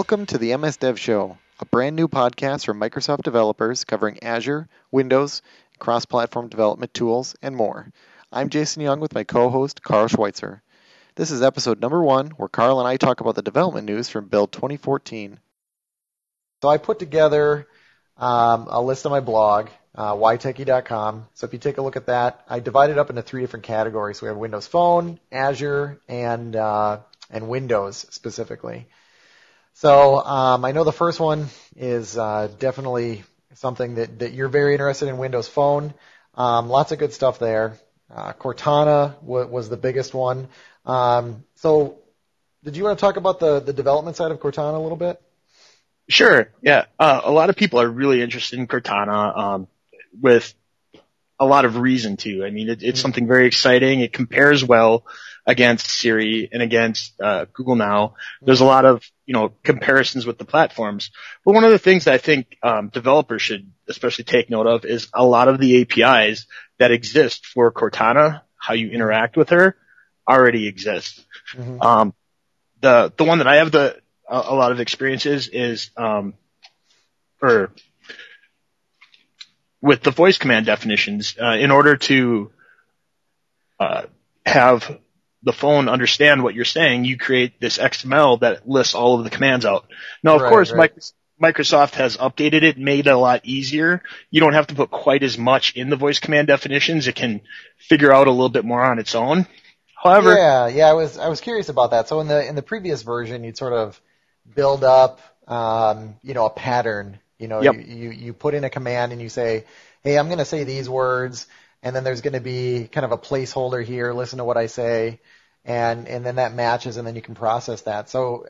Welcome to the MS Dev Show, a brand new podcast from Microsoft developers covering Azure, Windows, cross platform development tools, and more. I'm Jason Young with my co host, Carl Schweitzer. This is episode number one, where Carl and I talk about the development news from Build 2014. So I put together um, a list on my blog, uh, ytechie.com. So if you take a look at that, I divided it up into three different categories. We have Windows Phone, Azure, and uh, and Windows specifically. So um, I know the first one is uh, definitely something that, that you're very interested in Windows Phone. Um, lots of good stuff there. Uh, Cortana w- was the biggest one. Um, so did you want to talk about the, the development side of Cortana a little bit? Sure. Yeah. Uh, a lot of people are really interested in Cortana um, with a lot of reason to. I mean, it, it's mm-hmm. something very exciting. It compares well against Siri and against uh, Google Now. There's a lot of you know comparisons with the platforms. But one of the things that I think um, developers should especially take note of is a lot of the APIs that exist for Cortana, how you interact with her, already exist. Mm-hmm. Um, the the one that I have the a, a lot of experiences is um, or with the voice command definitions uh, in order to uh, have the phone understand what you're saying, you create this XML that lists all of the commands out. Now, of right, course, right. Microsoft has updated it, made it a lot easier. You don't have to put quite as much in the voice command definitions. It can figure out a little bit more on its own. However, yeah, yeah, I was I was curious about that. So in the in the previous version, you'd sort of build up, um, you know, a pattern. You know, yep. you, you you put in a command and you say, hey, I'm going to say these words and then there's going to be kind of a placeholder here. Listen to what I say, and and then that matches, and then you can process that. So,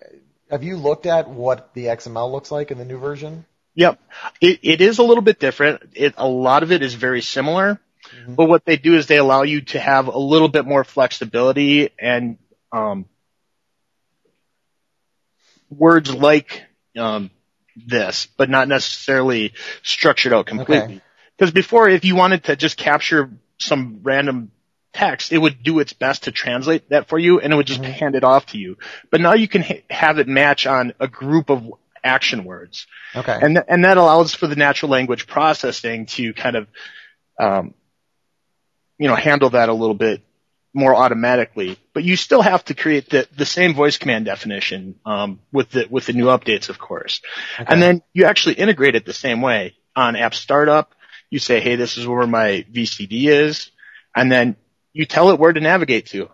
have you looked at what the XML looks like in the new version? Yep, it, it is a little bit different. It a lot of it is very similar, mm-hmm. but what they do is they allow you to have a little bit more flexibility and um, words like um, this, but not necessarily structured out completely. Okay. Because before, if you wanted to just capture some random text, it would do its best to translate that for you and it would just mm-hmm. hand it off to you. But now you can ha- have it match on a group of action words. Okay. And, th- and that allows for the natural language processing to kind of, um, you know, handle that a little bit more automatically. But you still have to create the, the same voice command definition, um, with the, with the new updates, of course. Okay. And then you actually integrate it the same way on app startup you say, hey, this is where my VCD is, and then you tell it where to navigate to,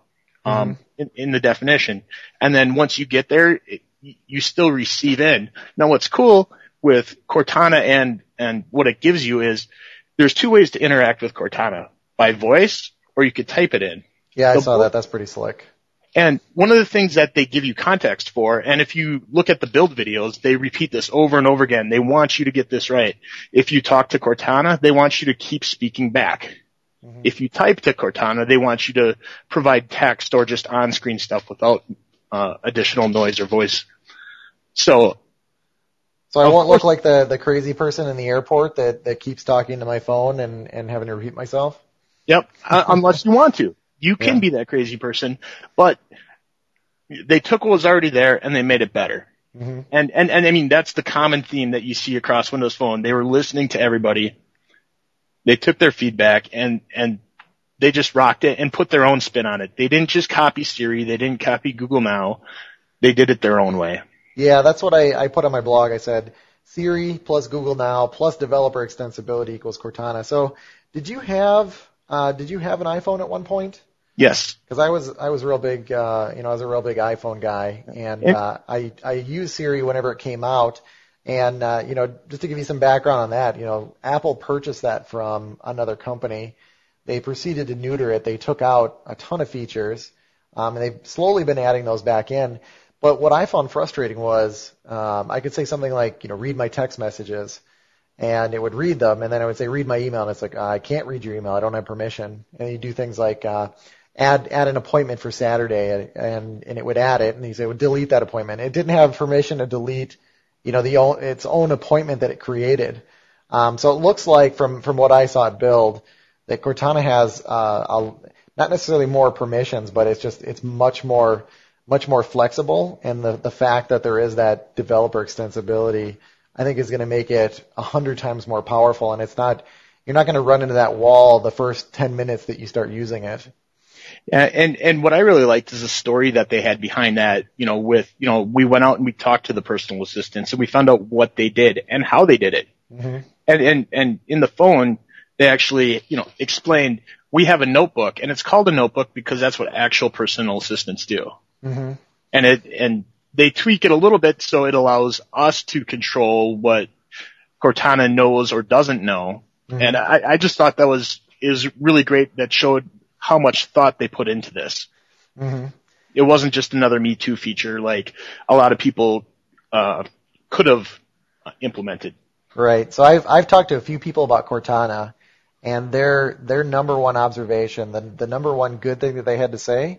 um, mm-hmm. in, in, the definition. And then once you get there, it, you still receive in. Now what's cool with Cortana and, and what it gives you is there's two ways to interact with Cortana. By voice, or you could type it in. Yeah, I saw that. That's pretty slick. And one of the things that they give you context for, and if you look at the build videos, they repeat this over and over again. They want you to get this right. If you talk to Cortana, they want you to keep speaking back. Mm-hmm. If you type to Cortana, they want you to provide text or just on-screen stuff without uh, additional noise or voice. So, so I won't look like the the crazy person in the airport that that keeps talking to my phone and and having to repeat myself. Yep, uh, unless you want to. You can yeah. be that crazy person, but they took what was already there and they made it better. Mm-hmm. And, and, and I mean, that's the common theme that you see across Windows Phone. They were listening to everybody. They took their feedback and, and they just rocked it and put their own spin on it. They didn't just copy Siri. They didn't copy Google Now. They did it their own way. Yeah, that's what I, I put on my blog. I said Siri plus Google Now plus developer extensibility equals Cortana. So did you have, uh, did you have an iPhone at one point? Yes. Because I was I was a real big uh, you know I was a real big iPhone guy, and uh, I I used Siri whenever it came out, and uh, you know just to give you some background on that, you know Apple purchased that from another company. They proceeded to neuter it. They took out a ton of features, um, and they've slowly been adding those back in. But what I found frustrating was um, I could say something like you know read my text messages, and it would read them, and then I would say read my email, and it's like I can't read your email. I don't have permission. And you do things like uh, add add an appointment for Saturday, and and it would add it, and he said would delete that appointment. It didn't have permission to delete, you know, the its own appointment that it created. Um, so it looks like from from what I saw it build that Cortana has uh, a, not necessarily more permissions, but it's just it's much more much more flexible, and the the fact that there is that developer extensibility, I think, is going to make it a hundred times more powerful. And it's not you're not going to run into that wall the first ten minutes that you start using it. And and what I really liked is the story that they had behind that. You know, with you know, we went out and we talked to the personal assistants and we found out what they did and how they did it. Mm-hmm. And and and in the phone, they actually you know explained we have a notebook and it's called a notebook because that's what actual personal assistants do. Mm-hmm. And it and they tweak it a little bit so it allows us to control what Cortana knows or doesn't know. Mm-hmm. And I, I just thought that was is really great. That showed how much thought they put into this. Mm-hmm. It wasn't just another Me Too feature like a lot of people uh, could have implemented. Right. So I've I've talked to a few people about Cortana, and their their number one observation, the the number one good thing that they had to say,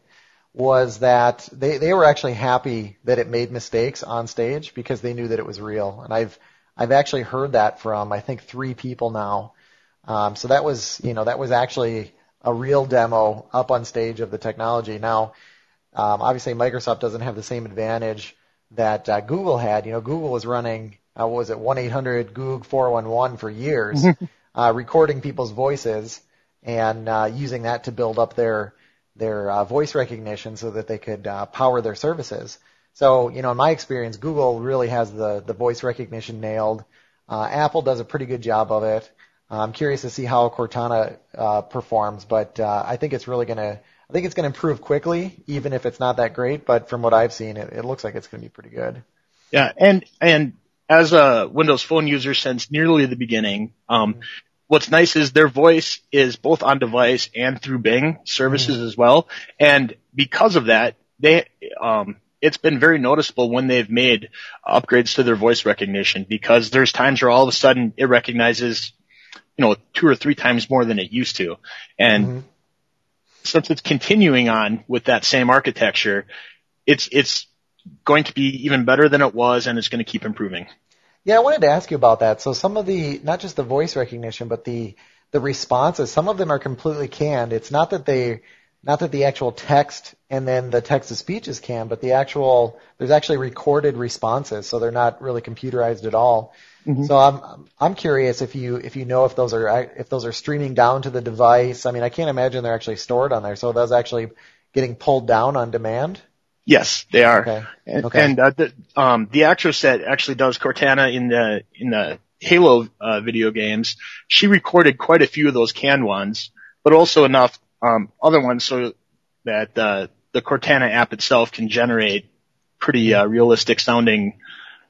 was that they they were actually happy that it made mistakes on stage because they knew that it was real. And I've I've actually heard that from I think three people now. Um, so that was you know that was actually a real demo up on stage of the technology. Now, um, obviously, Microsoft doesn't have the same advantage that uh, Google had. You know, Google was running, uh, what was it, 1-800 Goog 411 for years, uh, recording people's voices and uh, using that to build up their their uh, voice recognition so that they could uh, power their services. So, you know, in my experience, Google really has the the voice recognition nailed. Uh, Apple does a pretty good job of it. Uh, I'm curious to see how Cortana uh, performs, but uh, I think it's really going to. I think it's going to improve quickly, even if it's not that great. But from what I've seen, it, it looks like it's going to be pretty good. Yeah, and and as a Windows Phone user since nearly the beginning, um, mm-hmm. what's nice is their voice is both on device and through Bing services mm-hmm. as well, and because of that, they um, it's been very noticeable when they've made upgrades to their voice recognition because there's times where all of a sudden it recognizes you know, two or three times more than it used to. And mm-hmm. since it's continuing on with that same architecture, it's, it's going to be even better than it was and it's going to keep improving. Yeah, I wanted to ask you about that. So some of the, not just the voice recognition, but the, the responses, some of them are completely canned. It's not that they, not that the actual text and then the text to speech is canned, but the actual, there's actually recorded responses, so they're not really computerized at all. Mm-hmm. So I'm I'm curious if you if you know if those are if those are streaming down to the device. I mean, I can't imagine they're actually stored on there. So those actually getting pulled down on demand. Yes, they are. Okay. And, okay. and uh, the um, the actress that actually does Cortana in the in the Halo uh, video games, she recorded quite a few of those canned ones, but also enough um, other ones so that uh, the Cortana app itself can generate pretty uh, realistic sounding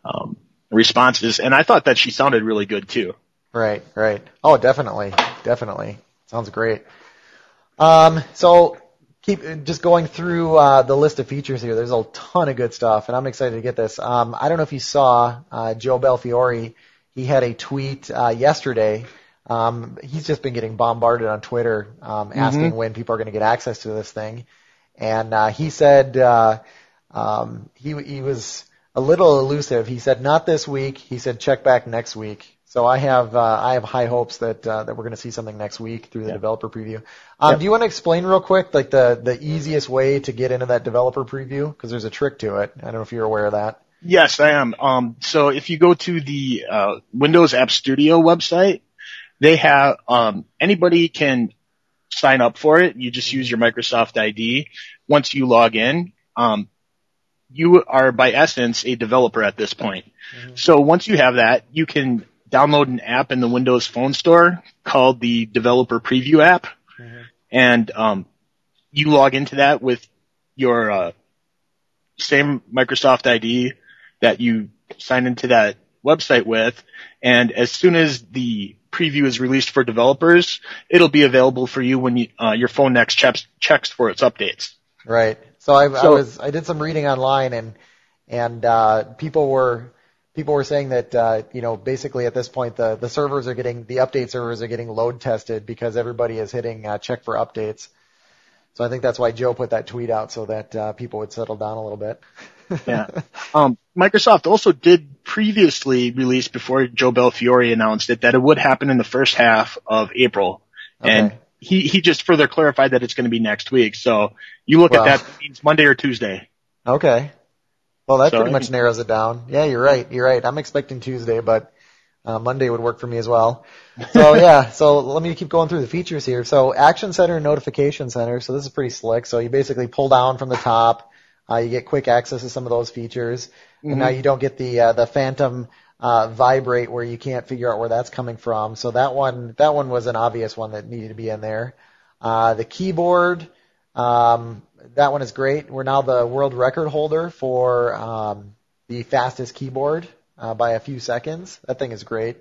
um, responses, and I thought that she sounded really good too. Right, right. Oh, definitely, definitely. Sounds great. Um, so keep just going through uh, the list of features here. There's a ton of good stuff, and I'm excited to get this. Um, I don't know if you saw uh, Joe Belfiore. He had a tweet uh, yesterday. Um, he's just been getting bombarded on Twitter um, mm-hmm. asking when people are going to get access to this thing, and uh, he said uh, um, he he was a little elusive. He said not this week. He said check back next week. So I have uh, I have high hopes that uh, that we're going to see something next week through the yeah. developer preview. Um. Do you want to explain real quick like the the easiest way to get into that developer preview? Because there's a trick to it. I don't know if you're aware of that. Yes, I am. Um, so if you go to the uh, Windows App Studio website, they have um, anybody can sign up for it. You just use your Microsoft ID. Once you log in, um, you are by essence a developer at this point. Mm-hmm. So once you have that, you can download an app in the Windows Phone Store called the Developer Preview app, mm-hmm. and um, you log into that with your uh, same Microsoft ID that you sign into that website with, and as soon as the preview is released for developers, it'll be available for you when you, uh, your phone next checks, checks for its updates. Right. So I, so I was I did some reading online and and uh, people were people were saying that uh, you know basically at this point the the servers are getting the update servers are getting load tested because everybody is hitting uh, check for updates. So I think that's why Joe put that tweet out so that uh, people would settle down a little bit. yeah. Um, Microsoft also did previously release before Joe Belfiore announced it that it would happen in the first half of April. Okay. And he, he just further clarified that it's going to be next week. So you look well, at that, it means Monday or Tuesday. Okay. Well, that So, pretty much narrows it down. Yeah, you're right. You're right. I'm expecting Tuesday, but uh, Monday would work for me as well. So yeah, so let me keep going through the features here. So Action Center and Notification Center. So this is pretty slick. So you basically pull down from the top. Uh, you get quick access to some of those features, and now you don't get the uh, the phantom uh, vibrate where you can't figure out where that's coming from. So that one that one was an obvious one that needed to be in there. Uh, the keyboard. Um, that one is great. We're now the world record holder for um, the fastest keyboard uh, by a few seconds. That thing is great.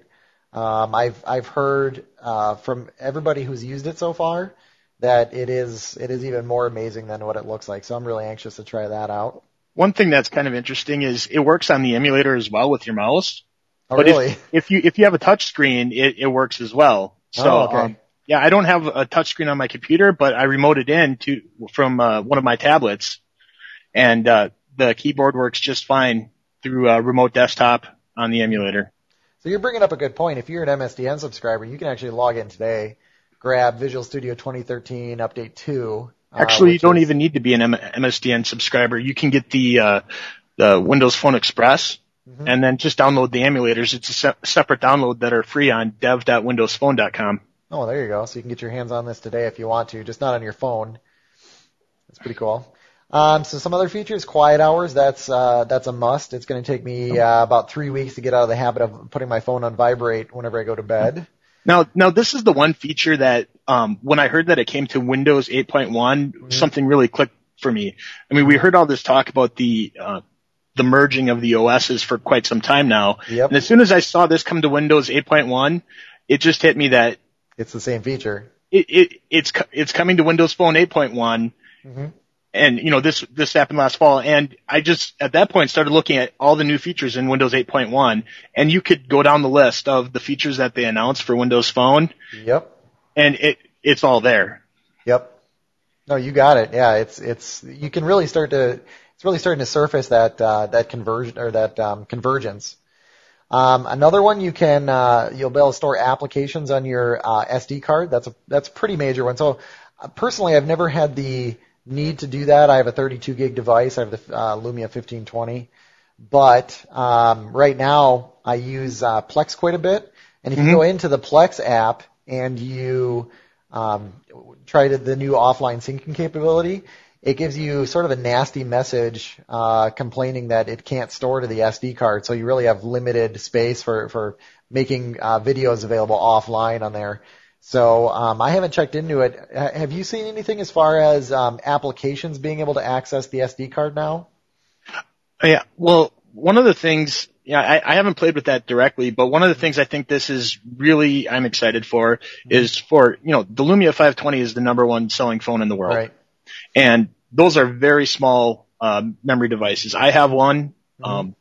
Um, I've I've heard uh, from everybody who's used it so far that it is it is even more amazing than what it looks like. So I'm really anxious to try that out. One thing that's kind of interesting is it works on the emulator as well with your mouse. Oh But really? if, if you if you have a touch screen, it, it works as well. So Oh, okay. um, yeah, I don't have a touch screen on my computer, but I remoted in to from uh, one of my tablets, and uh, the keyboard works just fine through a remote desktop on the emulator. So you're bringing up a good point. If you're an MSDN subscriber, you can actually log in today, grab Visual Studio 2013 Update 2. uh, Actually, you don't is- even need to be an M- MSDN subscriber. You can get the uh, the Windows Phone Express. Mhm. And then just download the emulators. It's a se- separate download that are free on dev.windowsphone.com. Oh, there you go. So you can get your hands on this today if you want to, just not on your phone. That's pretty cool. Um, so some other features, quiet hours. That's uh, that's a must. It's going to take me uh, about three weeks to get out of the habit of putting my phone on vibrate whenever I go to bed. Now, now this is the one feature that, um, when I heard that it came to Windows 8.1, Mm-hmm. something really clicked for me. I mean, we heard all this talk about the, uh, the merging of the OSs for quite some time now. Yep, And as soon as I saw this come to Windows 8.1, it just hit me that it's the same feature. it, it, it's, it's coming to Windows Phone 8.1. Mhm. And, you know, this, this happened last fall. And I just, at that point, started looking at all the new features in Windows 8.1. And you could go down the list of the features that they announced for Windows Phone Yep, and it, it's all there. yep. No, you got it. Yeah, it's it's you can really start to it's really starting to surface that uh, that conversion or that um, convergence. Um, another one you can uh, you'll be able to store applications on your uh, SD card. That's a that's a pretty major one. So uh, personally, I've never had the need to do that. I have a 32 gig device. I have the uh, Lumia 1520, but um, right now I use uh, Plex quite a bit. And if you Mhm. go into the Plex app and you um, try to, the new offline syncing capability, it gives you sort of a nasty message uh, complaining that it can't store to the SD card. So you really have limited space for for making uh, videos available offline on there. So um, I haven't checked into it. Ha- Have you seen anything as far as um, applications being able to access the SD card now? Yeah. Well, one of the things, yeah, I, I haven't played with that directly, but one of the things I think this is really, I'm excited for is for, you know, the Lumia 520 is the number one selling phone in the world. Right. And those are very small, um, memory devices. I have one, um,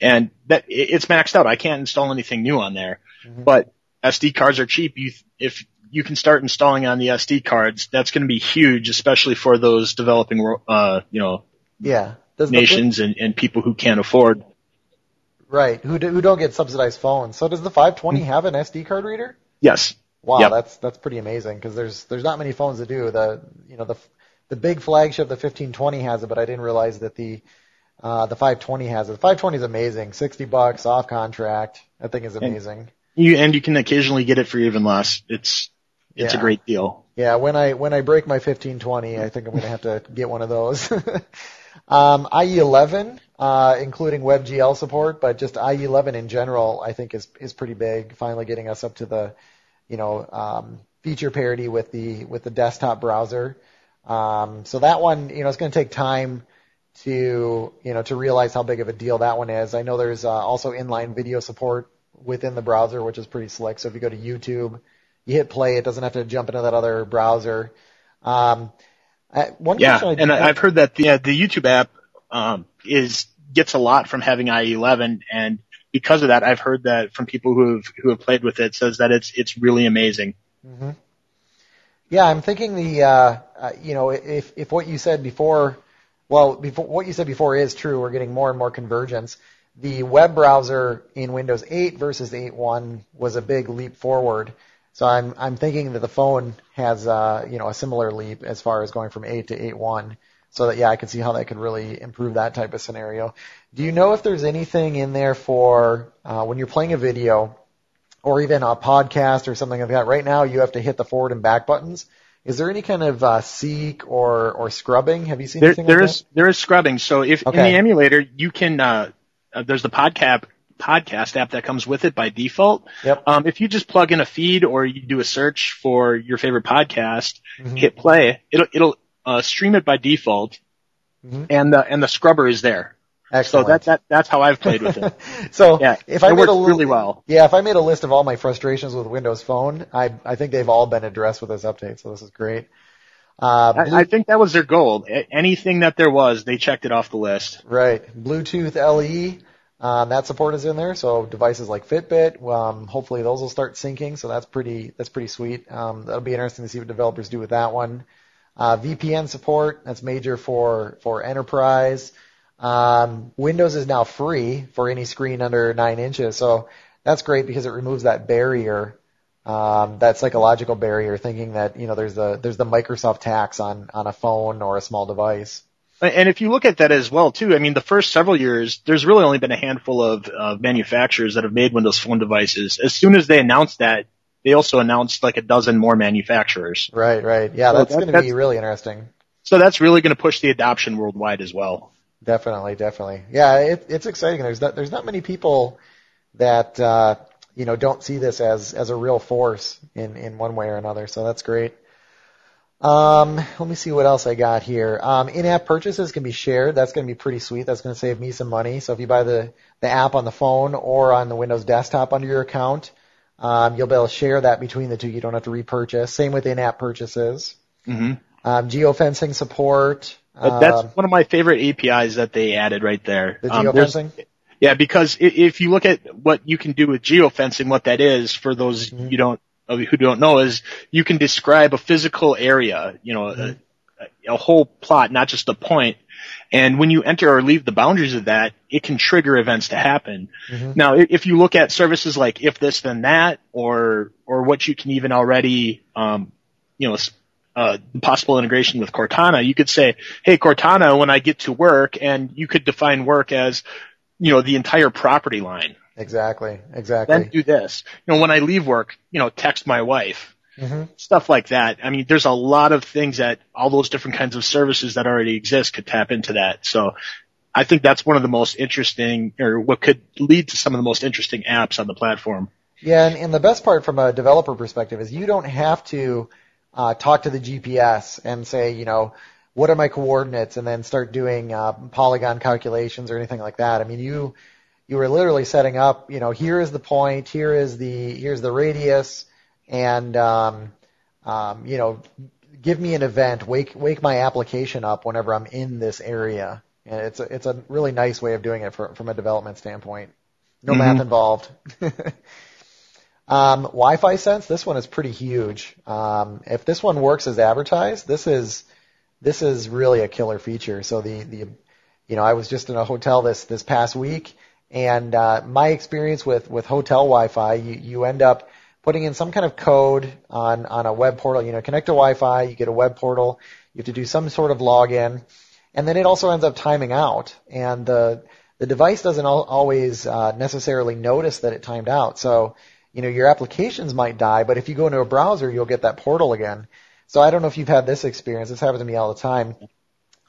and that, it- it's maxed out. I can't install anything new on there, Mhm. but SD cards are cheap. You, if you can start installing on the SD cards, that's going to be huge, especially for those developing, uh, you know, Yeah. Does the nations and, and people who can't afford right. Who do, who don't get subsidized phones. So does the 520 have an SD card reader? Yes. Wow, Yep. that's that's pretty amazing because there's there's not many phones that do. The you know the the big flagship, the 1520 has it, but I didn't realize that the uh, the 520 has it. The 520 is amazing, 60 bucks off contract. That thing is amazing. You and you can occasionally get it for even less. It's it's Yeah. a great deal. Yeah, when I when I break my 1520, I think I'm gonna have to get one of those. um, IE11, uh, including WebGL support, but just IE11 in general, I think is is pretty big. Finally, getting us up to the, you know, um, feature parity with the with the desktop browser. Um, so that one, you know, it's going to take time to you know to realize how big of a deal that one is. I know there's uh, also inline video support within the browser, which is pretty slick. So if you go to YouTube, you hit play, it doesn't have to jump into that other browser. Um, one Yeah, question I and I- I've heard that the uh, the YouTube app um, is gets a lot from having IE11, and because of that, I've heard that from people who have who have played with it says that it's it's really amazing. hmm Yeah, I'm thinking the uh, uh, you know if if what you said before, well, before what you said before is true, we're getting more and more convergence. The web browser in Windows 8 versus 8.1 was a big leap forward. So I'm I'm thinking that the phone has uh, you know a similar leap as far as going from 8 to 8.1. So that yeah, I can see how that could really improve that type of scenario. Do you know if there's anything in there for uh, when you're playing a video or even a podcast or something like that? Right now, you have to hit the forward and back buttons. Is there any kind of uh, seek or or scrubbing? Have you seen There, anything there like is there is scrubbing. So if Okay. in the emulator you can uh, uh, there's the podcast podcast app that comes with it by default. Yep. Um, if you just plug in a feed or you do a search for your favorite podcast, Mhm. hit play, it'll it'll uh, stream it by default, Mhm. and the and the scrubber is there. that? So Excellent. that that that's how I've played with it. so Yeah, if I made a really well. Yeah, if I made a list of all my frustrations with Windows Phone, I I think they've all been addressed with this update. So this is great. Uh, Blue- I, I think that was their goal. Anything that there was, they checked it off the list. Right. Bluetooth LE, um, that support is in there. So devices like Fitbit, um, hopefully those will start syncing. So that's pretty, that's pretty sweet. Um, that'll be interesting to see what developers do with that one. Uh, VPN support, that's major for, for enterprise. Um, Windows is now free for any screen under nine inches. So that's great because it removes that barrier, um, that psychological barrier thinking that, you know, there's the, there's the Microsoft tax on, on a phone or a small device. And if you look at that as well too, I mean, the first several years, there's really only been a handful of uh, manufacturers that have made Windows Phone devices. As soon as they announced that, they also announced like a dozen more manufacturers. Right, right. Yeah, So that's that- going to be really interesting. So that's really going to push the adoption worldwide as well. Definitely, definitely. Yeah, it, it's exciting. There's not, there's not many people that uh, you know don't see this as as a real force in in one way or another. So that's great. Um, let me see what else I got here. Um, in-app purchases can be shared. That's going to be pretty sweet. That's going to save me some money. So if you buy the the app on the phone or on the Windows desktop under your account, um, you'll be able to share that between the two. You don't have to repurchase. Same with in-app purchases. hmm Um, geofencing support. But that's um, one of my favorite APIs that they added right there. the Um, geofencing. Yeah, because if you look at what you can do with geofencing, what that is for those Mhm. you don't who don't know is you can describe a physical area, you know, Mhm. a, a whole plot, not just a point. And when you enter or leave the boundaries of that, it can trigger events to happen. Mhm. Now, if you look at services like if this then that, or or what you can even already, um, you know, uh, possible integration with Cortana, you could say, "Hey, Cortana, when I get to work," and you could define work as, you know, the entire property line. Exactly, exactly. Then do this. You know, when I leave work, you know, text my wife. hmm Stuff like that. I mean, there's a lot of things that all those different kinds of services that already exist could tap into that. So I think that's one of the most interesting, or what could lead to some of the most interesting apps on the platform. Yeah, and, and the best part from a developer perspective is you don't have to uh, talk to the GPS and say, you know, what are my coordinates, and then start doing uh, polygon calculations or anything like that. I mean, you you were literally setting up, you know, here is the point, here is the here's the radius, and um, um, you know, give me an event, wake wake my application up whenever I'm in this area. And it's a, it's a really nice way of doing it for, from a development standpoint. No Mhm. math involved. um, Wi-Fi sense, this one is pretty huge. Um, if this one works as advertised, this is this is really a killer feature. So the the you know I was just in a hotel this this past week, and uh, my experience with with hotel Wi-Fi, you you end up putting in some kind of code on on a web portal. You know, connect to Wi-Fi, you get a web portal. You have to do some sort of login, and then it also ends up timing out, and the the device doesn't al- always uh, necessarily notice that it timed out. So you know your applications might die, but if you go into a browser, you'll get that portal again. So I don't know if you've had this experience. This happens to me all the time.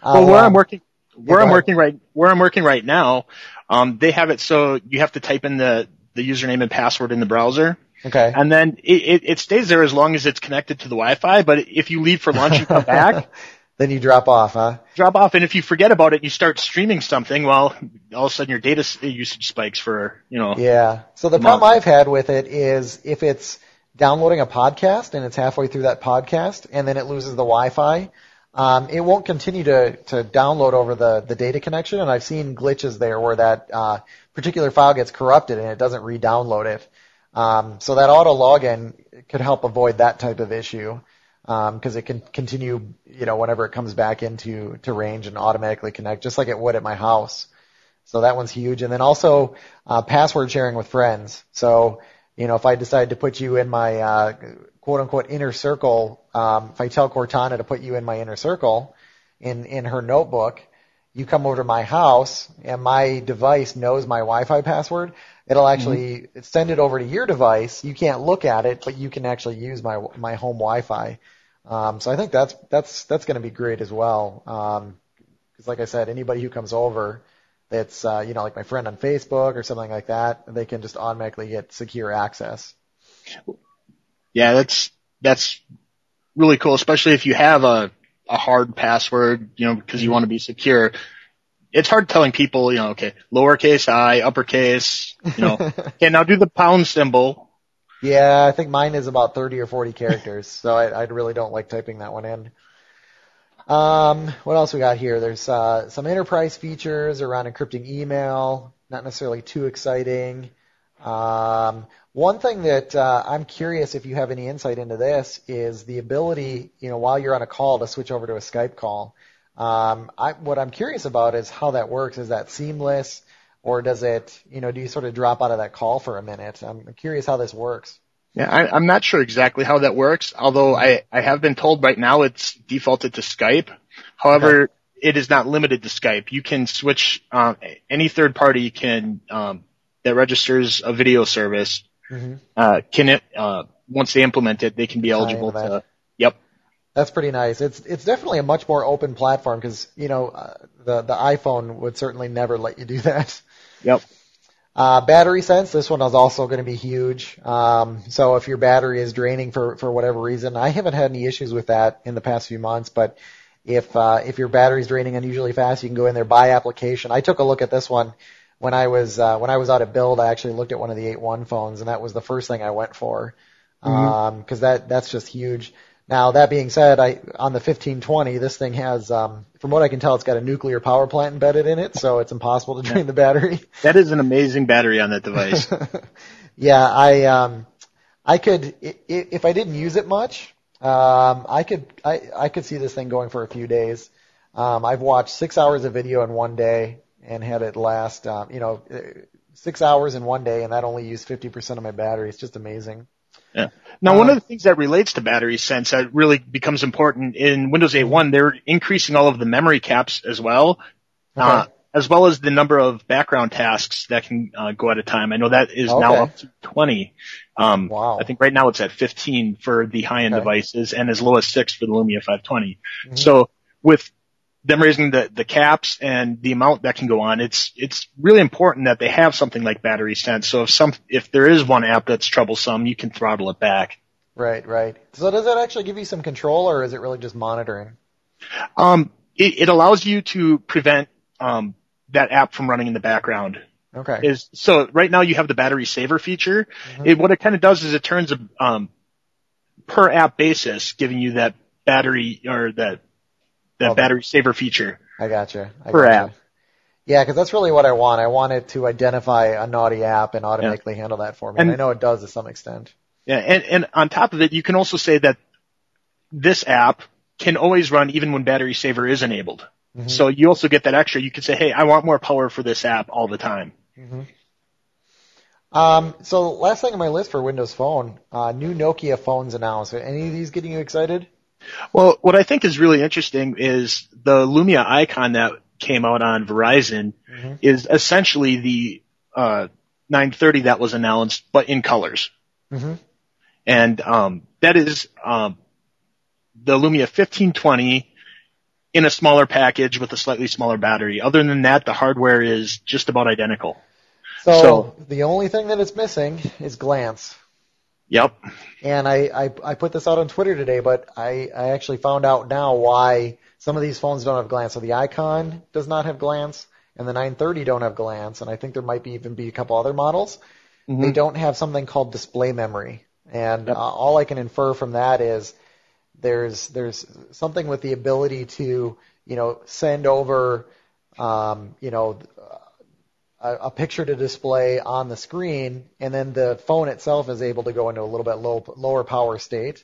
Well, where um, I'm working, where I'm ahead. working right, where I'm working right now, um, they have it so you have to type in the the username and password in the browser, Okay. and then it, it, it stays there as long as it's connected to the Wi-Fi. But if you leave for lunch and come back, then you drop off, huh? drop off, and if you forget about it, and you start streaming something. Well, all of a sudden your data usage spikes for you know. Yeah. So the problem I've had with it is if it's downloading a podcast and it's halfway through that podcast and then it loses the Wi-Fi, um, it won't continue to, to download over the, the data connection. And I've seen glitches there where that uh, particular file gets corrupted and it doesn't re-download it. Um, so that auto login could help avoid that type of issue because it can continue, you know, whenever it comes back into to range and automatically connect, just like it would at my house. So that one's huge. And then also uh, password sharing with friends. So you know, if I decide to put you in my uh, quote unquote inner circle, um, if I tell Cortana to put you in my inner circle, in in her notebook. You come over to my house and my device knows my Wi-Fi password. It'll actually mm-hmm. send it over to your device. You can't look at it, but you can actually use my my home Wi-Fi. Um, so I think that's that's that's going to be great as well. Um, because like I said, anybody who comes over that's uh, you know like my friend on Facebook or something like that, they can just automatically get secure access. Yeah, that's that's really cool, especially if you have a a hard password, you know, because you want to be secure. It's hard telling people, you know, okay, lowercase i, uppercase, you know, okay, now do the pound symbol. Yeah, I think mine is about 30 or 40 characters, so I, I really don't like typing that one in. Um, what else we got here? There's uh, some enterprise features around encrypting email. Not necessarily too exciting. Um, one thing that uh, I'm curious if you have any insight into this is the ability, you know, while you're on a call to switch over to a Skype call. Um, I, what I'm curious about is how that works. Is that seamless, or does it, you know, do you sort of drop out of that call for a minute? I'm curious how this works. Yeah, I, I'm not sure exactly how that works, although I, I have been told right now it's defaulted to Skype. However, okay. it is not limited to Skype. You can switch, um, any third party can, um, that registers a video service, mm-hmm. uh, can it, uh, once they implement it, they can be eligible to, yep. That's pretty nice. It's, it's definitely a much more open platform because, you know, uh, the, the iPhone would certainly never let you do that. Yep. Uh, battery sense, this one is also going to be huge. Um, so if your battery is draining for, for whatever reason, I haven't had any issues with that in the past few months, but if, uh, if your battery's draining unusually fast, you can go in there, by application. I took a look at this one when I was, uh, when I was out at build, I actually looked at one of the 8.1 phones and that was the first thing I went for. Mm-hmm. Um, cause that, that's just huge. Now that being said, I on the 1520, this thing has, um, from what I can tell, it's got a nuclear power plant embedded in it, so it's impossible to drain the battery. That is an amazing battery on that device. yeah, I um, I could if I didn't use it much, um, I could I I could see this thing going for a few days. Um, I've watched six hours of video in one day and had it last, um, you know, six hours in one day, and that only used 50% of my battery. It's just amazing. Yeah. Now, one of the things that relates to battery sense that really becomes important in Windows 8.1, they're increasing all of the memory caps as well, okay. uh, as well as the number of background tasks that can uh, go at a time. I know that is okay. now up to 20. Um, wow. I think right now it's at 15 for the high-end okay. devices and as low as 6 for the Lumia 520. Mm-hmm. So with them raising the, the caps and the amount that can go on, it's it's really important that they have something like battery sense. So if some if there is one app that's troublesome, you can throttle it back. Right, right. So does that actually give you some control, or is it really just monitoring? Um, it, it allows you to prevent um, that app from running in the background. Okay. Is so right now you have the battery saver feature. Mm-hmm. It, what it kind of does is it turns a um, per app basis, giving you that battery or that the battery saver feature. I gotcha. I per gotcha. app. Yeah, because that's really what I want. I want it to identify a naughty app and automatically yeah. handle that for me. And, and I know it does to some extent. Yeah, and, and on top of it, you can also say that this app can always run even when battery saver is enabled. Mm-hmm. So you also get that extra. You can say, hey, I want more power for this app all the time. Mm-hmm. Um, so last thing on my list for Windows Phone, uh, new Nokia phones announced. Are any of these getting you excited? Well, what I think is really interesting is the Lumia icon that came out on Verizon mm-hmm. is essentially the uh, 930 that was announced, but in colors. Mm-hmm. And um, that is um, the Lumia 1520 in a smaller package with a slightly smaller battery. Other than that, the hardware is just about identical. So, so the only thing that it's missing is glance. Yep. And I, I, I put this out on Twitter today, but I, I actually found out now why some of these phones don't have glance. So the Icon does not have glance, and the 930 don't have glance, and I think there might be even be a couple other models. Mm-hmm. They don't have something called display memory, and yep. uh, all I can infer from that is there's there's something with the ability to you know send over um, you know a, a picture to display on the screen, and then the phone itself is able to go into a little bit low, lower power state,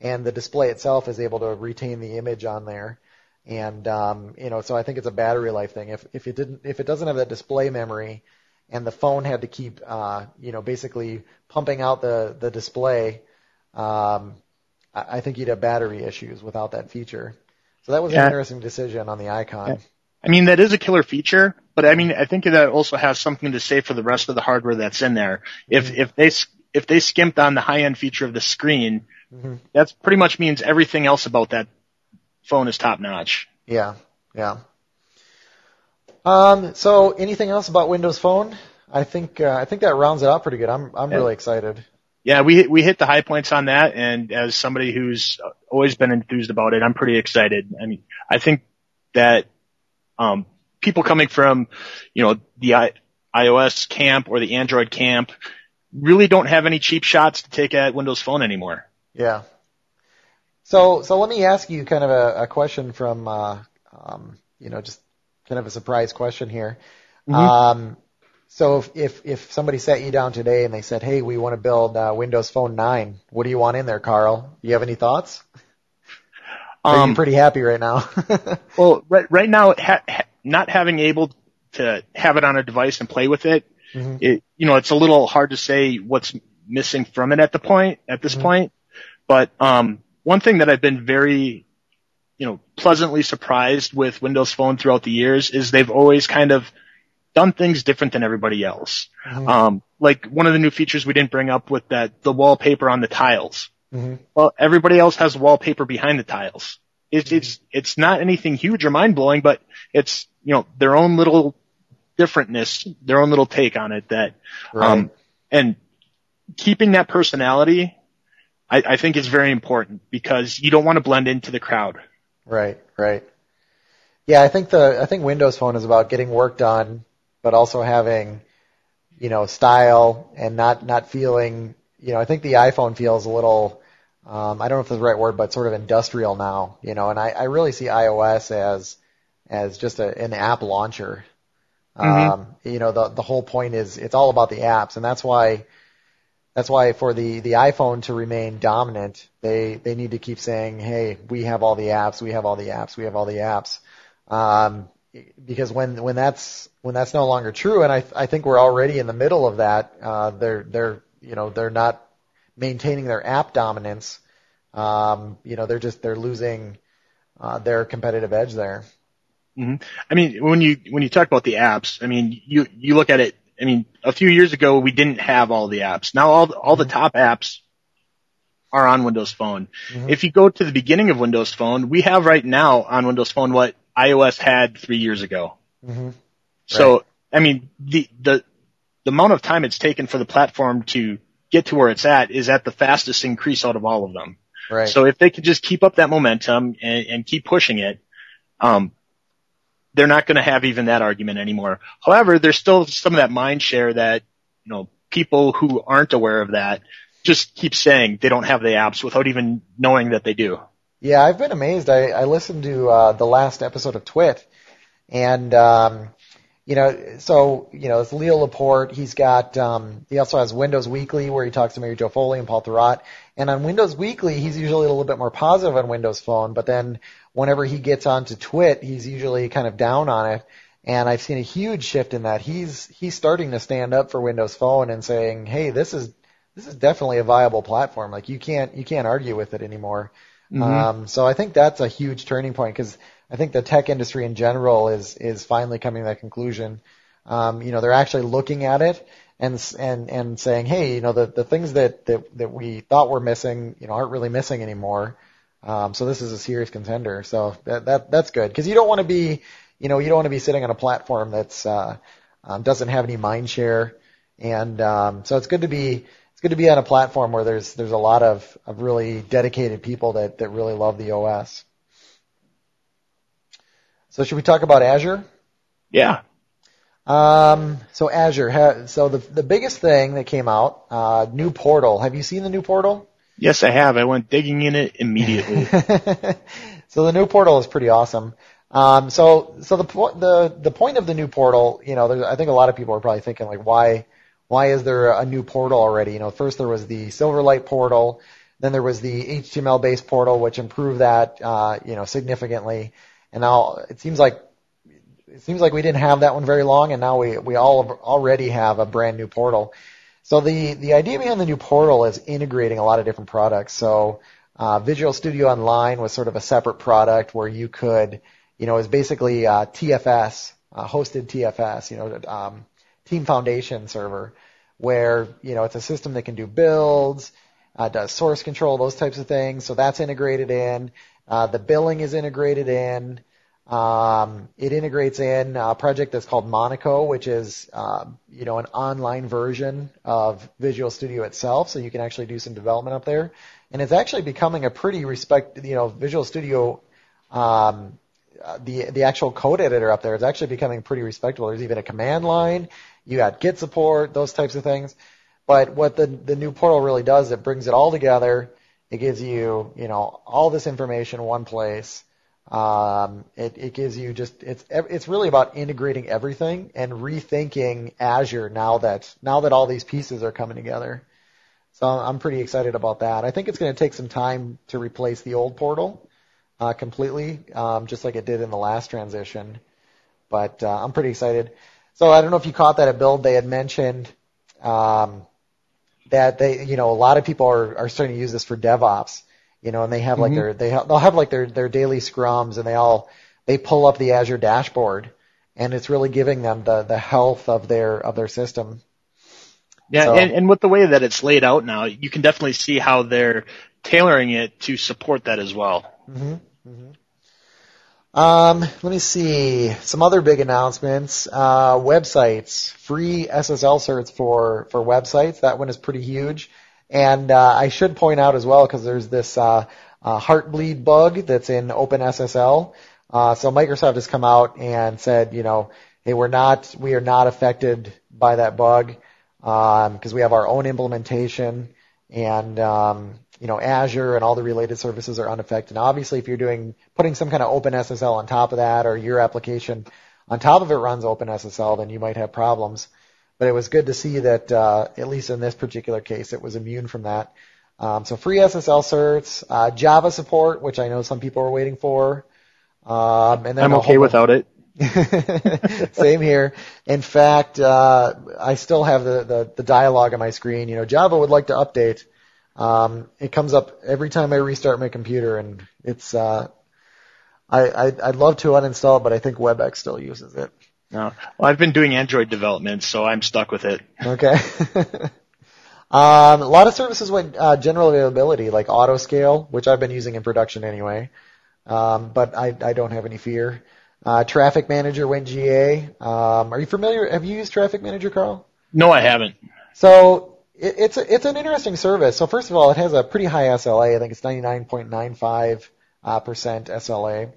and the display itself is able to retain the image on there. And um, you know, so I think it's a battery life thing. If if it didn't, if it doesn't have that display memory, and the phone had to keep, uh, you know, basically pumping out the the display, um, I, I think you'd have battery issues without that feature. So that was Yeah. an interesting decision on the icon. Yeah. I mean, that is a killer feature, but I mean, I think that also has something to say for the rest of the hardware that's in there. If, Mhm. if they, if they skimped on the high end feature of the screen, hmm that's pretty much means everything else about that phone is top notch. Yeah, yeah. Um, so anything else about Windows Phone? I think uh, I think that rounds it out pretty good. I'm I'm Yeah. really excited. Yeah, we, hit- we hit the high points on that, and as somebody who's always been enthused about it, I'm pretty excited. I mean, I think that, um, people coming from, you know, the I, iOS camp or the Android camp really don't have any cheap shots to take at Windows Phone anymore. Yeah. So so let me ask you kind of a, a question from uh, um, you know just kind of a surprise question here. Mhm. Um, so if, if if somebody sat you down today and they said, "Hey, we want to build uh, Windows Phone 9. What do you want in there, Carl? Do you have any thoughts? Are Um, pretty happy right now? well, right, right now, ha- ha- not having able to have it on a device and play with it, Mhm. it, you know, it's a little hard to say what's missing from it at the point, at this Mhm. point. But, um, one thing that I've been very, you know, pleasantly surprised with Windows Phone throughout the years is they've always kind of done things different than everybody else. Mhm. Um, like one of the new features we didn't bring up with that, the wallpaper on the tiles. Mhm. Well, everybody else has wallpaper behind the tiles. It's, it's, it's not anything huge or mind blowing, but it's, you know, their own little differentness, their own little take on it that, Right. um, and keeping that personality, I, I think is very important because you don't want to blend into the crowd. Right, right. Yeah, I think the I think Windows Phone is about getting work done, but also having, you know, style and not not feeling. You know, I think the iPhone feels a little. Um, I don't know if that's the right word, but sort of industrial now. You know, and I, I really see iOS as as just a, an app launcher. Mhm. Um, you know, the the whole point is it's all about the apps, and that's why that's why for the, the iPhone to remain dominant, they, they need to keep saying, hey, we have all the apps, we have all the apps, we have all the apps. Um, because when, when that's, when that's no longer true, and I, I think we're already in the middle of that, uh, they're, they're, you know, they're not maintaining their app dominance. Um, you know, they're just, they're losing, uh, their competitive edge there. hmm I mean, when you, when you talk about the apps, I mean, you, you look at it, I mean, a few years ago, we didn't have all the apps. Now all, all the top apps are on Windows Phone. Mhm. If you go to the beginning of Windows Phone, we have right now on Windows Phone what iOS had three years ago. hmm So, I mean, the, the, the amount of time it's taken for the platform to get to where it's at is at the fastest increase out of all of them. Right. So if they could just keep up that momentum and, and keep pushing it, um, they're not going to have even that argument anymore. However, there's still some of that mind share that, you know, people who aren't aware of that just keep saying they don't have the apps without even knowing that they do. Yeah, I've been amazed. I, I listened to uh, the last episode of Twit, and um, you know, so you know, it's Leo Laporte. He's got um, he also has Windows Weekly where he talks to Mary Jo Foley and Paul Thurrott. And on Windows Weekly, he's usually a little bit more positive on Windows Phone, but then whenever he gets onto Twit, he's usually kind of down on it. And I've seen a huge shift in that. He's he's starting to stand up for Windows Phone and saying, "Hey, this is this is definitely a viable platform. Like you can't you can't argue with it anymore." Mhm. Um, so I think that's a huge turning point because I think the tech industry in general is is finally coming to that conclusion. Um, you know, they're actually looking at it and and and saying, hey, you know, the the things that that that we thought were missing, you know, aren't really missing anymore. Um, so this is a serious contender. So that that that's good because you don't want to be, you know, you don't want to be sitting on a platform that's uh, um, doesn't have any mind share, and um, so it's good to be it's good to be on a platform where there's there's a lot of, of really dedicated people that, that really love the OS. So should we talk about Azure? Yeah. Um, so Azure, ha- so the the biggest thing that came out, uh, new portal. Have you seen the new portal? Yes, I have. I went digging in it immediately. so the new portal is pretty awesome. Um, so so the po- the the point of the new portal, you know, I think a lot of people are probably thinking like, why why is there a new portal already? You know, first there was the Silverlight portal, then there was the HTML based portal, which improved that, uh, you know, significantly, and now it seems like it seems like we didn't have that one very long, and now we we all already have a brand new portal. So the the idea behind the new portal is integrating a lot of different products. So Uh, Visual Studio Online was sort of a separate product where you could, you know, was basically uh, TFS, uh, hosted TFS, you know, um, Team Foundation server, where you know it's a system that can do builds, uh, does source control, those types of things. So that's integrated in. Uh, the billing is integrated in. Um, it integrates in a project that's called Monaco, which is um, you know an online version of Visual Studio itself, so you can actually do some development up there. And it's actually becoming a pretty respect, you know, Visual Studio. Um, the the actual code editor up there is actually becoming pretty respectable. There's even a command line. You got Git support, those types of things. But what the the new portal really does, it brings it all together. It gives you, you know, all this information in one place. Um, it, it gives you just it's it's really about integrating everything and rethinking Azure now that now that all these pieces are coming together. So I'm pretty excited about that. I think it's going to take some time to replace the old portal uh, completely, um, just like it did in the last transition. But uh, I'm pretty excited. So I don't know if you caught that at Build. They had mentioned um, that they, you know, a lot of people are, are starting to use this for DevOps you know, and they have like mm-hmm. their they ha- they'll have like their their daily scrums, and they all they pull up the Azure dashboard, and it's really giving them the the health of their of their system. Yeah, so, and, and with the way that it's laid out now, you can definitely see how they're tailoring it to support that as well. Mm-hmm. Mm-hmm. Um, let me see some other big announcements. Uh, websites, free SSL certs for for websites. That one is pretty huge. And uh, I should point out as well, because there's this uh, uh, Heartbleed bug that's in OpenSSL. Uh, so Microsoft has come out and said, you know, hey, we're not, we are not affected by that bug because um, we have our own implementation, and um, you know, Azure and all the related services are unaffected. Now, obviously, if you're doing putting some kind of OpenSSL on top of that, or your application on top of it runs OpenSSL, then you might have problems. But it was good to see that, uh, at least in this particular case, it was immune from that. Um, so free SSL certs, uh, Java support, which I know some people are waiting for. Um, and then I'm okay without it. Same here. In fact, uh, I still have the, the, the dialogue on my screen. You know, Java would like to update. Um, it comes up every time I restart my computer, and it's. Uh, I, I I'd love to uninstall it, but I think WebEx still uses it. No. Well, I've been doing Android development, so I'm stuck with it. Okay. um, a lot of services went uh, general availability, like Autoscale, which I've been using in production anyway, um, but I, I don't have any fear. Uh, Traffic Manager went GA. Um, are you familiar? Have you used Traffic Manager, Carl? No, I haven't. So it, it's a, it's an interesting service. So first of all, it has a pretty high SLA. I think it's 99.95 uh, percent SLA,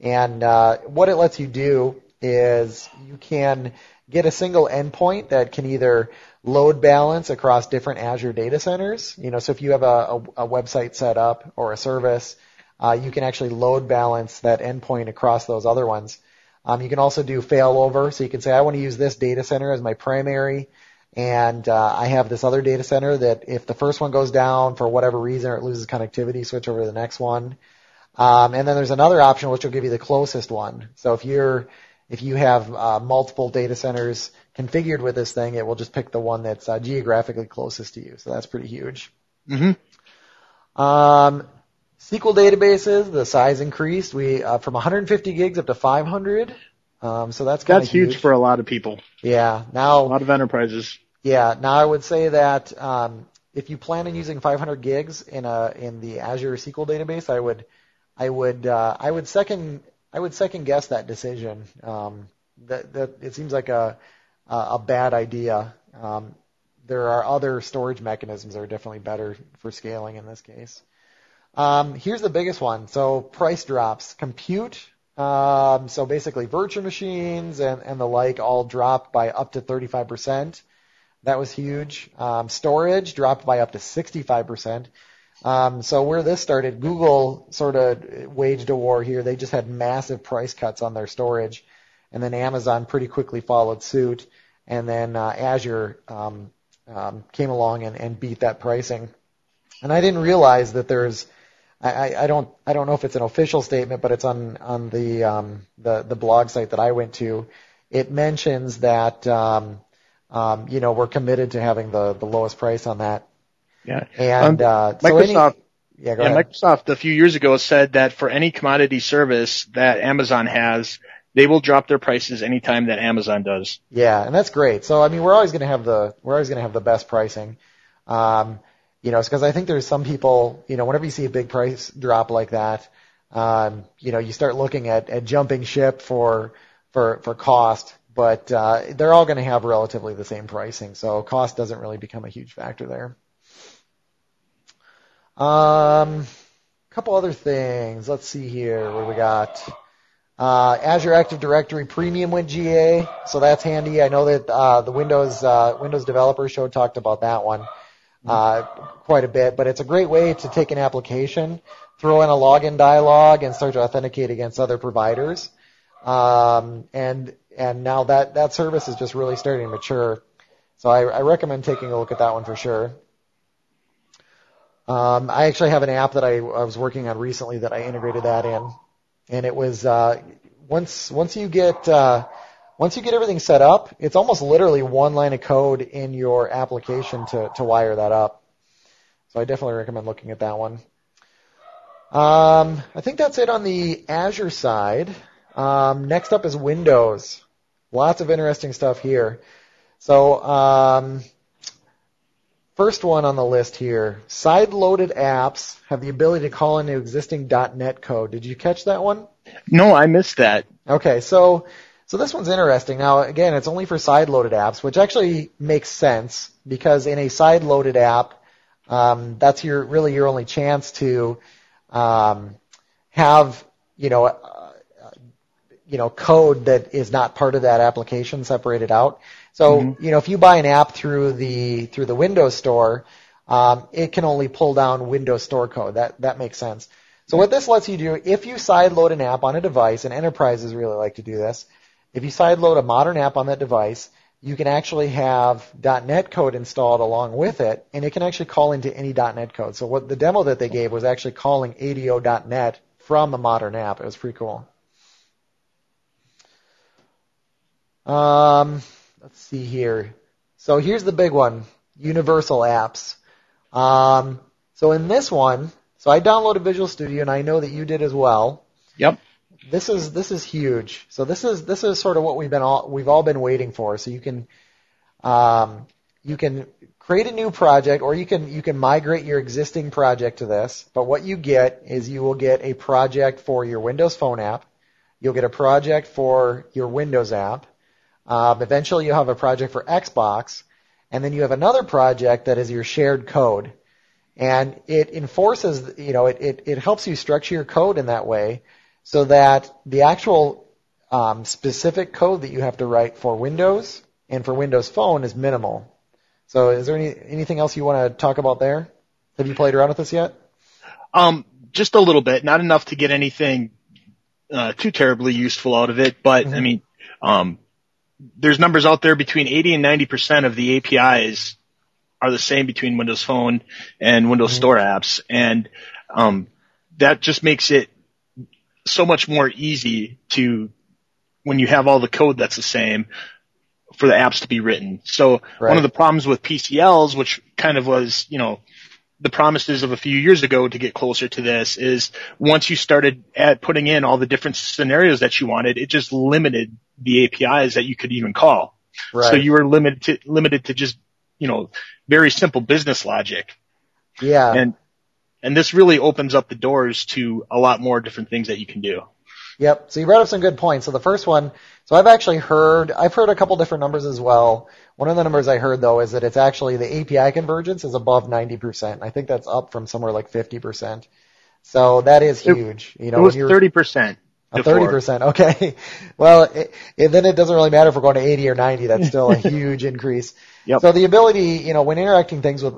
and uh, what it lets you do is you can get a single endpoint that can either load balance across different Azure data centers. You know, so if you have a, a, a website set up or a service, uh, you can actually load balance that endpoint across those other ones. Um, you can also do failover, so you can say, I want to use this data center as my primary, and uh, I have this other data center that if the first one goes down for whatever reason or it loses connectivity, switch over to the next one. Um, and then there's another option which will give you the closest one. So if you're if you have uh, multiple data centers configured with this thing, it will just pick the one that's uh, geographically closest to you. So that's pretty huge. Mm-hmm. Um, SQL databases, the size increased. We uh, from 150 gigs up to 500. Um, so that's that's huge. huge for a lot of people. Yeah. Now a lot of enterprises. Yeah. Now I would say that um, if you plan on using 500 gigs in a in the Azure SQL database, I would I would uh, I would second I would second guess that decision. Um, that, that it seems like a a bad idea. Um, there are other storage mechanisms that are definitely better for scaling in this case. Um, here's the biggest one. So price drops. Compute. Um, so basically virtual machines and, and the like all dropped by up to 35%. That was huge. Um, storage dropped by up to 65%. Um, so where this started, Google sort of waged a war here. They just had massive price cuts on their storage, and then Amazon pretty quickly followed suit, and then uh, Azure um, um, came along and, and beat that pricing. And I didn't realize that there's I, I don't I don't know if it's an official statement, but it's on on the um, the the blog site that I went to. It mentions that um, um, you know we're committed to having the the lowest price on that yeah. And um, uh, Microsoft. So Yeah, go Yeah, ahead. Microsoft a few years ago said that for any commodity service that Amazon has, they will drop their prices anytime that Amazon does. Yeah, and that's great. So I mean, we're always going to have the we're always going to have the best pricing. Um, you know, it's because I think there's some people, you know, whenever you see a big price drop like that, um, you know, you start looking at, at jumping ship for for for cost, but uh, they're all going to have relatively the same pricing, so cost doesn't really become a huge factor there. Um, couple other things. Let's see here. What do we got? Uh, Azure Active Directory Premium went GA, so that's handy. I know that uh, the Windows uh, Windows Developer Show talked about that one uh, quite a bit, but it's a great way to take an application, throw in a login dialog, and start to authenticate against other providers. Um, and and now that that service is just really starting to mature. So I, I recommend taking a look at that one for sure. Um, I actually have an app that I, I was working on recently that I integrated that in, and it was uh, once once you get uh, once you get everything set up, it's almost literally one line of code in your application to to wire that up. So I definitely recommend looking at that one. Um, I think that's it on the Azure side. Um, next up is Windows. Lots of interesting stuff here. So, um, first one on the list here, side-loaded apps have the ability to call into existing .NET code. Did you catch that one? No, I missed that. Okay, so so this one's interesting. Now, again, it's only for side-loaded apps, which actually makes sense because in a side-loaded app, um, that's your really your only chance to um, have you know uh, you know code that is not part of that application separated out. So Mhm. you know if you buy an app through the through the Windows Store, um, it can only pull down Windows Store code. That that makes sense. So what this lets you do, if you sideload an app on a device, and enterprises really like to do this, if you sideload a modern app on that device, you can actually have .NET code installed along with it, and it can actually call into any .NET code. So what the demo that they gave was actually calling ADO.NET from a modern app. It was pretty cool. Um, let's see here. So here's the big one: universal apps. Um, so in this one, so I downloaded Visual Studio, and I know that you did as well. Yep. This is this is huge. So this is this is sort of what we've been all we've all been waiting for. So you can um, you can create a new project, or you can you can migrate your existing project to this. But what you get is you will get a project for your Windows Phone app. You'll get a project for your Windows app. Um, eventually, you'll have a project for Xbox, and then you have another project that is your shared code. And it enforces, you know, it, it, it helps you structure your code in that way so that the actual um, specific code that you have to write for Windows and for Windows Phone is minimal. So is there any, anything else you want to talk about there? Have you played around with this yet? Um, just a little bit, not enough to get anything uh, too terribly useful out of it, but I Mhm. mean, um, there's numbers out there between 80 and 90 percent of the APIs are the same between Windows Phone and Windows Mhm. Store apps, and um, that just makes it so much more easy to when you have all the code that's the same for the apps to be written. So Right. one of the problems with PCLs, which kind of was, you know, the promises of a few years ago to get closer to this is once you started at putting in all the different scenarios that you wanted, it just limited the APIs that you could even call. Right. So you were limited to, limited to just, you know, very simple business logic. yeah. And, and this really opens up the doors to a lot more different things that you can do. Yep. So you brought up some good points. So the first one, so I've actually heard, I've heard a couple different numbers as well. One of the numbers I heard though is that it's actually the API convergence is above 90%. I think that's up from somewhere like 50%. So that is It- huge. You It was you're 30%. a thirty percent. Okay. Well, it, it, then it doesn't really matter if we're going to eighty or ninety. That's still a huge increase. Yep. So the ability, you know, when interacting things with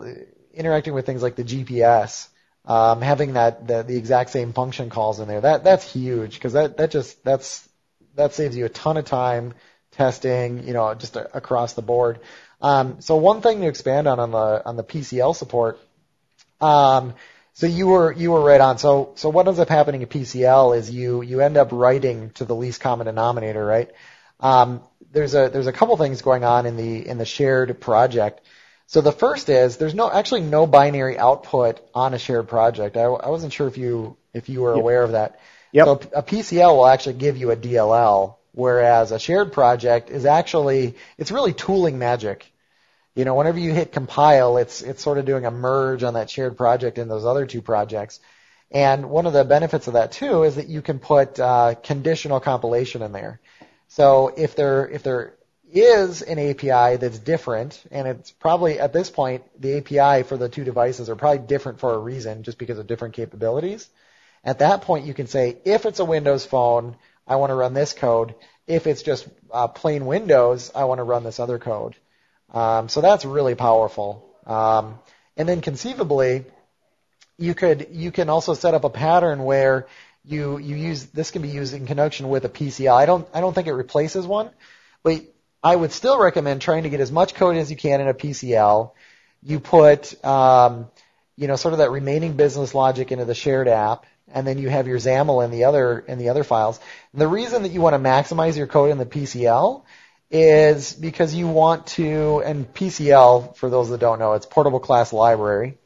interacting with things like the GPS, um, having that the, the exact same function calls in there, that that's huge because that that just that's that saves you a ton of time testing, you know, just a, across the board. Um, so one thing to expand on on the on the PCL support. Um, so you were you were right on. So so what ends up happening at PCL is you you end up writing to the least common denominator, right? Um, there's a there's a couple things going on in the in the shared project. So the first is there's no actually no binary output on a shared project. I, I wasn't sure if you if you were Yep. aware of that. Yep. So a PCL will actually give you a DLL, whereas a shared project is actually it's really tooling magic. You know, whenever you hit compile, it's it's sort of doing a merge on that shared project and those other two projects. And one of the benefits of that too is that you can put uh, conditional compilation in there. So if there if there is an API that's different, and it's probably at this point the API for the two devices are probably different for a reason, just because of different capabilities. At that point, you can say if it's a Windows phone, I want to run this code. If it's just uh, plain Windows, I want to run this other code. Um, so that's really powerful. Um, and then conceivably, you could you can also set up a pattern where you you use this can be used in conjunction with a PCL. I don't I don't think it replaces one, but I would still recommend trying to get as much code as you can in a PCL. You put um, you know sort of that remaining business logic into the shared app, and then you have your XAML in the other in the other files. And the reason that you want to maximize your code in the PCL is because you want to, and PCL, for those that don't know, it's Portable Class Library.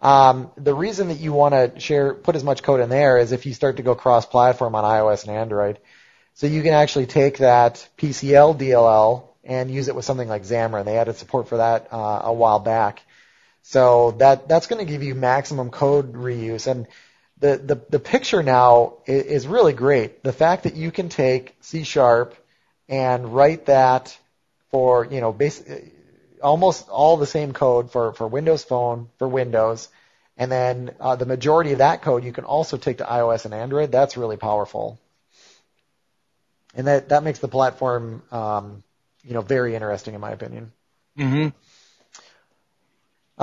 Um, the reason that you want to share, put as much code in there is if you start to go cross-platform on iOS and Android. So you can actually take that PCL DLL and use it with something like Xamarin. They added support for that uh, a while back. So that that's going to give you maximum code reuse. And the, the, the picture now is, is really great. The fact that you can take C sharp and write that for, you know, bas- almost all the same code for, for Windows Phone, for Windows, and then uh, the majority of that code you can also take to iOS and Android. That's really powerful. And that, that makes the platform, um, you know, very interesting in my opinion. Mm-hmm.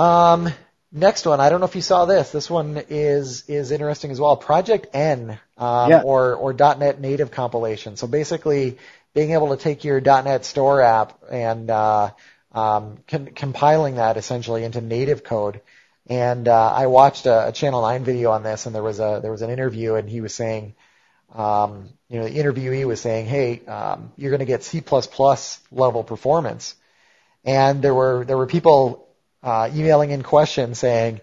Um, next one, I don't know if you saw this. This one is is interesting as well. Project N, um, Yeah. or or .NET Native compilation. So basically, being able to take your .NET Store app and uh, um, com- compiling that essentially into native code. And uh, I watched a, a Channel 9 video on this, and there was a there was an interview, and he was saying, um, you know, the interviewee was saying, hey, um, you're going to get C++ level performance. And there were there were people uh, emailing in questions saying,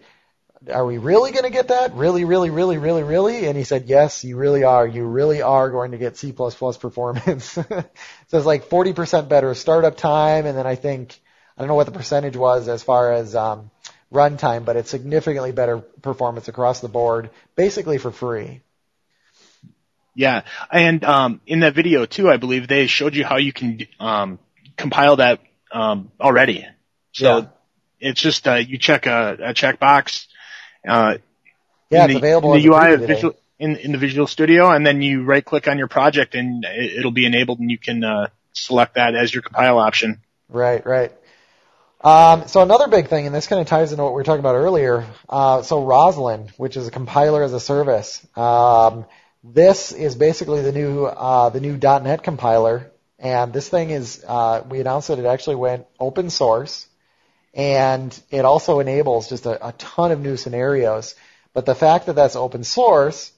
"Are we really going to get that? Really, really, really, really, really?" And he said, "Yes, you really are. You really are going to get C++ performance." so it's like 40% better startup time, and then I think I don't know what the percentage was as far as um, runtime, but it's significantly better performance across the board, basically for free. Yeah, and um, in that video too, I believe they showed you how you can um, compile that um, already. So Yeah. it's just uh, you check a, a checkbox. Uh, Yeah, in it's the, available in the UI of. Visual in, in the Visual Studio, and then you right click on your project, and it, it'll be enabled, and you can uh, select that as your compile option. Right, right. Um, so another big thing, and this kind of ties into what we were talking about earlier. Uh, so Roslyn, which is a compiler as a service, um, this is basically the new uh, the new .NET compiler, and this thing is uh, we announced that it actually went open source, and it also enables just a, a ton of new scenarios. But the fact that that's open source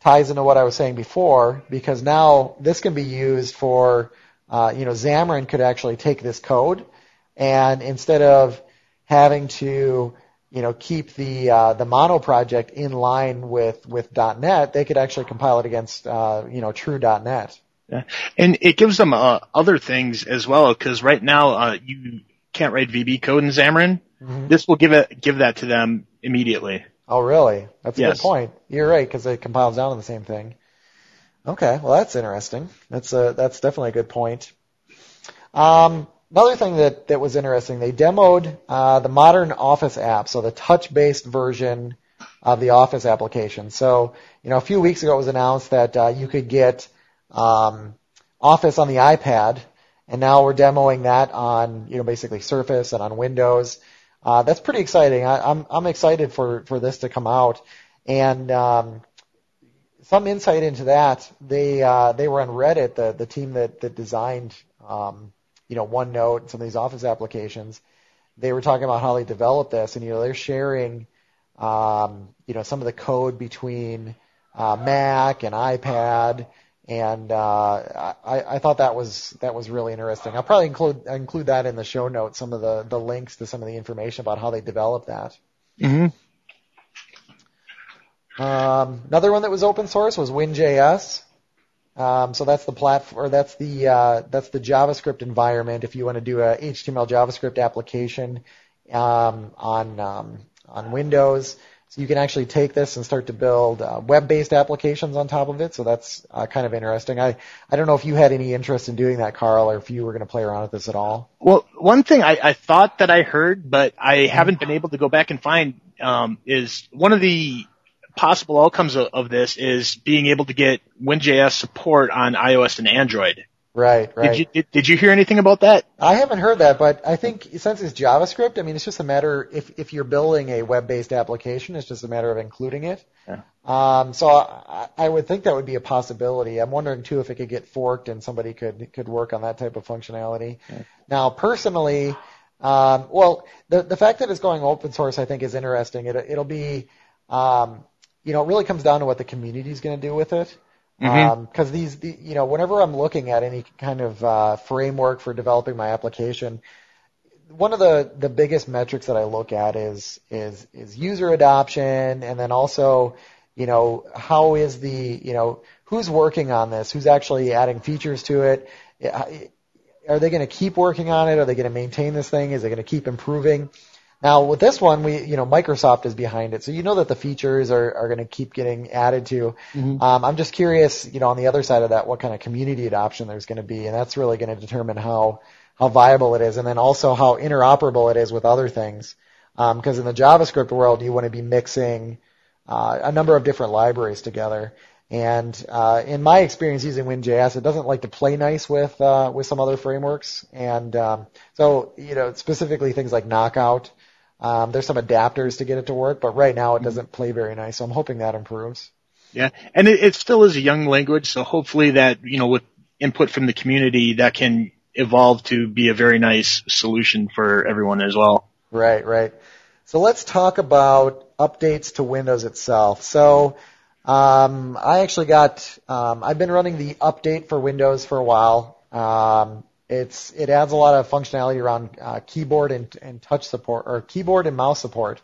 ties into what I was saying before, because now this can be used for, uh, you know, Xamarin could actually take this code, and instead of having to, you know, keep the uh, the mono project in line with with .NET, they could actually compile it against, uh, you know, true .NET. Yeah. And it gives them uh, other things as well, because right now uh, you can't write VB code in Xamarin. Mhm. This will give it give that to them immediately. Oh, really? That's a Yes. good point. You're right because it compiles down to the same thing. Okay, well that's interesting. That's a that's definitely a good point. Um, another thing that that was interesting, they demoed uh, the modern Office app, so the touch-based version of the Office application. So you know, a few weeks ago it was announced that uh, you could get um, Office on the iPad, and now we're demoing that on you know basically Surface and on Windows. Uh, that's pretty exciting. I, I'm I'm excited for for this to come out, and um, some insight into that. They uh, they were on Reddit, the the team that that designed um, you know OneNote and some of these Office applications. They were talking about how they developed this, and you know they're sharing um, you know some of the code between uh, Mac and iPad, and uh, I, I thought that was that was really interesting. I'll probably include include that in the show notes, some of the the links to some of the information about how they developed that. Mm-hmm. Um, another one that was open source was WinJS. Um, so that's the platform, that's the uh, that's the JavaScript environment. If you want to do a HTML JavaScript application um, on um, on Windows, so you can actually take this and start to build uh, web-based applications on top of it. So that's uh, kind of interesting. I I don't know if you had any interest in doing that, Carl, or if you were going to play around with this at all. Well, one thing I, I thought that I heard, but I haven't been able to go back and find, um, is one of the possible outcomes of, of this is being able to get WinJS support on iOS and Android. Right, right. Did you did, did you hear anything about that? I haven't heard that, but I think since it's JavaScript, I mean, it's just a matter if if you're building a web-based application, it's just a matter of including it. Yeah. Um, so I, I would think that would be a possibility. I'm wondering too if it could get forked and somebody could could work on that type of functionality. Yeah. Now, personally, um, well, the the fact that it's going open source, I think, is interesting. It, it'll be, um, you know, it really comes down to what the community is going to do with it. Because these, the, you know, whenever I'm looking at any kind of uh, framework for developing my application, one of the the biggest metrics that I look at is is is user adoption, and then also, you know, how is the, you know, who's working on this, who's actually adding features to it. Are they going to keep working on it? Are they going to maintain this thing? Is it going to keep improving? Now with this one, we, you know, Microsoft is behind it, so you know that the features are, are going to keep getting added to. Mhm. Um, I'm just curious, you know, on the other side of that, what kind of community adoption there's going to be, and that's really going to determine how how viable it is, and then also how interoperable it is with other things. Because in the JavaScript world, you want to be mixing uh, a number of different libraries together. And uh, in my experience using WinJS, it doesn't like to play nice with uh, with some other frameworks. And um, so, you know, specifically things like Knockout. Um, there's some adapters to get it to work, but right now it doesn't play very nice. So I'm hoping that improves. Yeah, and it, it still is a young language, so hopefully that you know with input from the community that can evolve to be a very nice solution for everyone as well. Right, right. So let's talk about updates to Windows itself. So um, I actually got, um, I've been running the update for Windows for a while. Um, it's it adds a lot of functionality around uh, keyboard and, and touch support or keyboard and mouse support.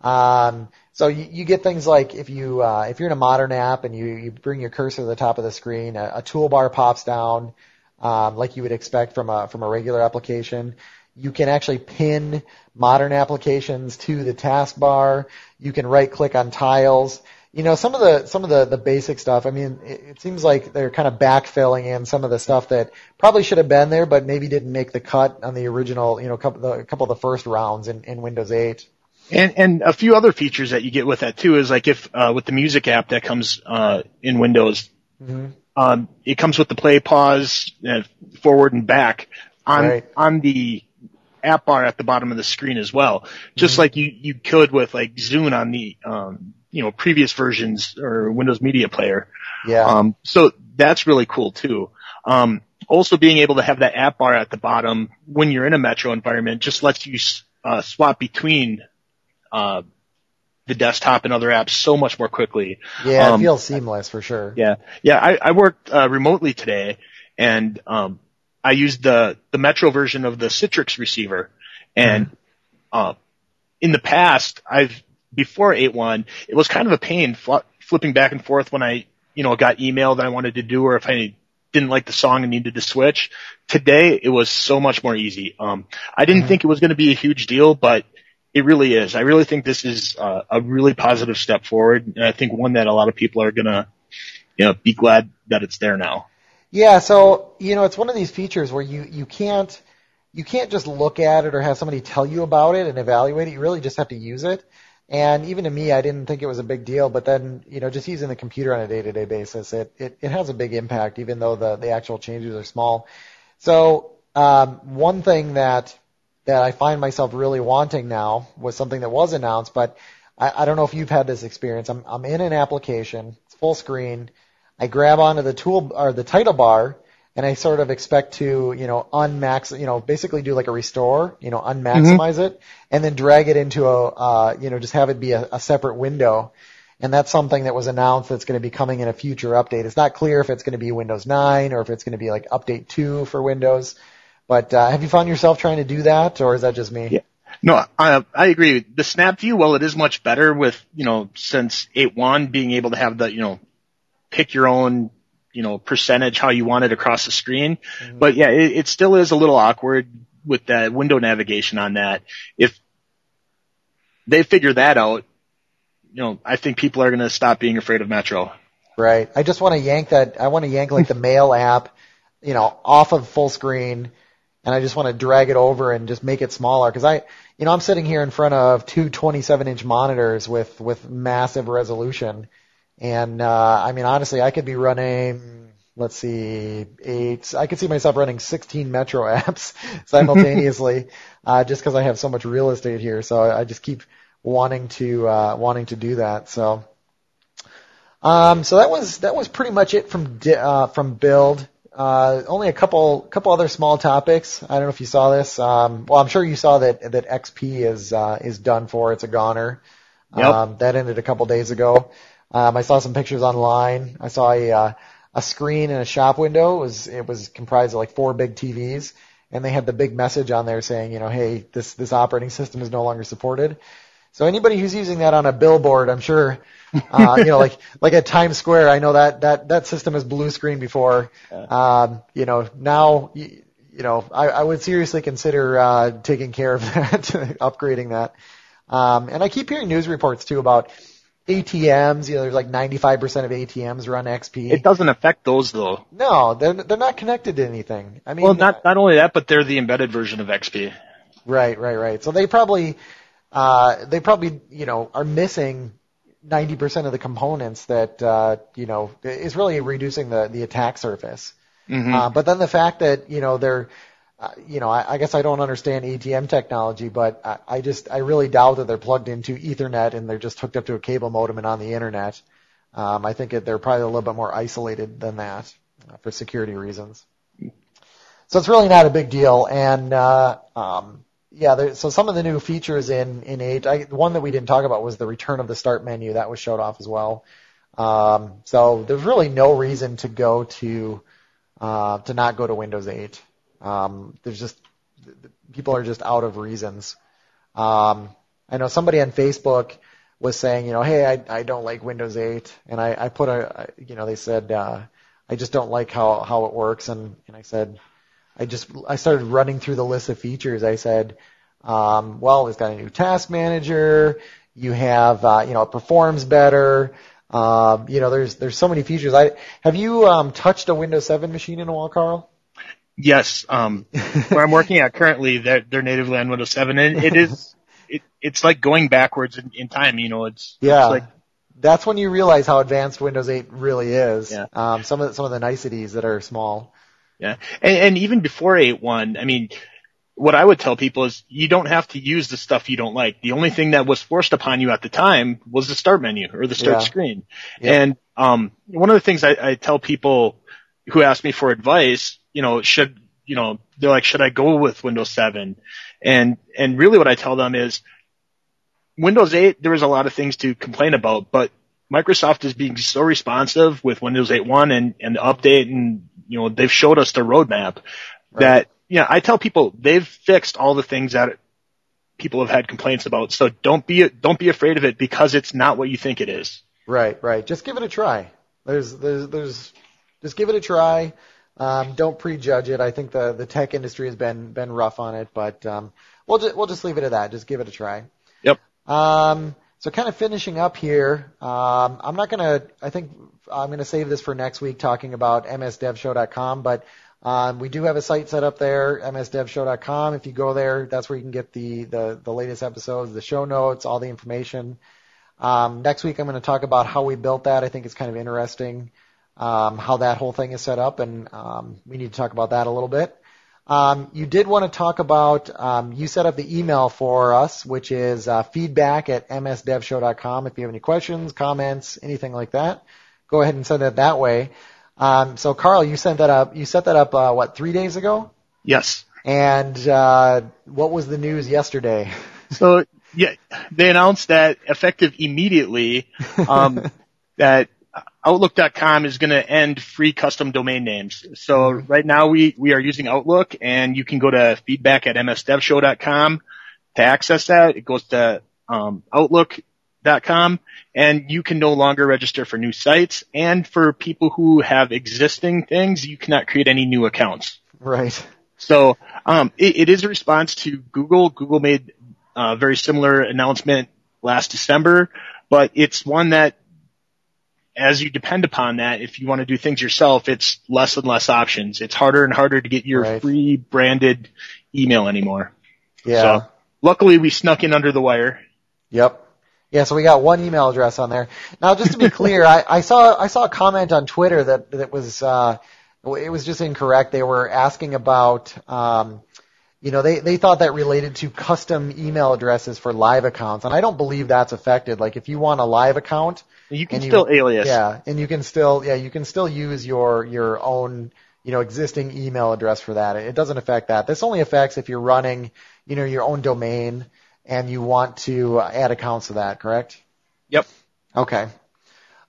Um, so you, you get things like if you uh, if you're in a modern app and you, you bring your cursor to the top of the screen, a, a toolbar pops down um, like you would expect from a from a regular application. You can actually pin modern applications to the taskbar. You can right click on tiles. You know some of the some of the the basic stuff. I mean, it, it seems like they're kind of backfilling in some of the stuff that probably should have been there, but maybe didn't make the cut on the original. You know, couple the, a couple of the first rounds in, in Windows 8. And and a few other features that you get with that too is like if uh, with the music app that comes uh, in Windows, Mm-hmm. um, it comes with the play, pause, uh, forward and back on Right. on the app bar at the bottom of the screen as well, just like you you could with like Zune on the um, you know previous versions or Windows Media Player. Yeah. Um, so that's really cool too. Um, also being able to have that app bar at the bottom when you're in a Metro environment just lets you uh, swap between uh, the desktop and other apps so much more quickly. yeah, it um, feels seamless for sure. Yeah, yeah. I, I worked uh, remotely today, and um, I used the the Metro version of the Citrix receiver. And uh, in the past, I've before 8.1, it was kind of a pain fl- flipping back and forth when I you know got email that I wanted to do, or if I didn't like the song and needed to switch. Today, it was so much more easy. Um, I didn't Mhm. think it was going to be a huge deal, but it really is. I really think this is uh, a really positive step forward, and I think one that a lot of people are gonna, you know, be glad that it's there now. Yeah, so you know, it's one of these features where you you can't you can't just look at it or have somebody tell you about it and evaluate it. You really just have to use it. And even to me, I didn't think it was a big deal, but then you know, just using the computer on a day-to-day basis, it it, it has a big impact, even though the the actual changes are small. So um, one thing that that I find myself really wanting now was something that was announced, but I, I don't know if you've had this experience. I'm I'm in an application, it's full screen. I grab onto the tool or the title bar and I sort of expect to, you know, unmax, you know, basically do like a restore, you know, unmaximize it and then drag it into a, uh, you know, just have it be a, a separate window. and that's something that was announced that's going to be coming in a future update. It's not clear if it's going to be Windows 9 or if it's going to be like update 2 for Windows. But uh, have you found yourself trying to do that, or is that just me? Yeah. No, I, I agree. The snap view, well, it is much better with, you know, since 8.1 being able to have the, you know, pick your own, you know, percentage how you want it across the screen. Mm-hmm. But yeah, it, it still is a little awkward with that window navigation on that. If they figure that out, you know, I think people are going to stop being afraid of Metro. Right. I just want to yank that. I want to yank like the mail app, you know, off of full screen, and I just want to drag it over and just make it smaller because I, you know, I'm sitting here in front of two 27 inch monitors with with massive resolution, and uh, I mean, honestly, I could be running. Let's see, eight. I could see myself running 16 Metro apps simultaneously, uh, just because I have so much real estate here. So I just keep wanting to uh, wanting to do that. So, um, so that was that was pretty much it from uh, from build. Uh, only a couple couple other small topics. I don't know if you saw this. Um, well, I'm sure you saw that that XP is uh, is done for. It's a goner. Yep. Um, that ended a couple days ago. Um, I saw some pictures online. I saw a uh, a screen in a shop window. It was it was comprised of like four big TVs, and they had the big message on there saying, you know, hey, this this operating system is no longer supported. So anybody who's using that on a billboard, I'm sure, uh, you know, like like at Times Square, I know that that that system is blue screen before. Um, you know, now, you, you know, I, I would seriously consider uh, taking care of that, upgrading that. Um, and I keep hearing news reports too about ATMs. You know, there's like 95% of ATMs run XP. It doesn't affect those though. No, they're they're not connected to anything. I mean, well, not not only that, but they're the embedded version of XP. Right, right, right. So they probably uh, they probably, you know, are missing 90% of the components that, uh, you know, is really reducing the, the attack surface. Mm-hmm. Uh, but then the fact that, you know, they're, uh, you know, I, I guess I don't understand ATM technology, but I, I just, I really doubt that they're plugged into Ethernet and they're just hooked up to a cable modem and on the internet. Um, I think that they're probably a little bit more isolated than that uh, for security reasons. So it's really not a big deal. And, uh, um, yeah, there, so some of the new features in in eight, I, one that we didn't talk about was the return of the start menu that was showed off as well. Um, so there's really no reason to go to uh, to not go to Windows 8. Um, there's just people are just out of reasons. Um, I know somebody on Facebook was saying, you know, hey, I I don't like Windows 8, and I I put a, you know, they said uh, I just don't like how how it works, and and I said I just I started running through the list of features. I said, um, well, it's got a new task manager. You have, uh, you know, it performs better. Um, you know, there's there's so many features. I have you um, touched a Windows 7 machine in a while, Carl? Yes. Um, where I'm working at currently, they're, they're natively on Windows 7, and it is it, it's like going backwards in, in time. You know, it's yeah. It's like, that's when you realize how advanced Windows 8 really is. Yeah. Um, some of the, some of the niceties that are small. Yeah. And, and even before 8.1, I mean, what I would tell people is you don't have to use the stuff you don't like. The only thing that was forced upon you at the time was the start menu or the start Yeah. screen. Yeah. And, um, one of the things I, I tell people who ask me for advice, you know, should, you know, they're like, should I go with Windows 7? And, and really what I tell them is Windows 8, there was a lot of things to complain about, but Microsoft is being so responsive with Windows 8.1 and, and the update and, you know, they've showed us the roadmap Right. that, you know, I tell people they've fixed all the things that people have had complaints about. So don't be, don't be afraid of it because it's not what you think it is. Right, right. Just give it a try. There's, there's, there's, just give it a try. Um, don't prejudge it. I think the the tech industry has been been rough on it, but um, we'll just we'll just leave it at that. Just give it a try. Yep. Um, so kind of finishing up here. Um, I'm not gonna. I think I'm gonna save this for next week, talking about msdevshow.com. But um, we do have a site set up there, msdevshow.com. If you go there, that's where you can get the the, the latest episodes, the show notes, all the information. Um, next week, I'm going to talk about how we built that. I think it's kind of interesting um, how that whole thing is set up, and um, we need to talk about that a little bit. Um, you did want to talk about, um, you set up the email for us, which is uh, feedback at msdevshow.com. If you have any questions, comments, anything like that, go ahead and send it that way. Um, so, Carl, you sent that up. You set that up uh, what three days ago? Yes. And uh, what was the news yesterday? So yeah, they announced that effective immediately, um, that Outlook.com is going to end free custom domain names. So right now we, we are using Outlook and you can go to feedback at msdevshow.com to access that. It goes to um, Outlook.com and you can no longer register for new sites. And for people who have existing things, you cannot create any new accounts. Right. So um, it, it is a response to Google. Google made a very similar announcement last December, but it's one that as you depend upon that, if you want to do things yourself, it's less and less options. It's harder and harder to get your Right. free branded email anymore. Yeah. So luckily we snuck in under the wire. Yep. Yeah, so we got one email address on there. Now, just to be clear, I, I saw I saw a comment on Twitter that that was uh, it was just incorrect. They were asking about, um, you know, they they thought that related to custom email addresses for live accounts, and I don't believe that's affected. Like, if you want a live account, You can you- still alias. yeah, and you can still yeah you can still use your your own you know existing email address for that. It doesn't affect that. This only affects if you're running you know your own domain and you want to add accounts to that. Correct? Yep. Okay.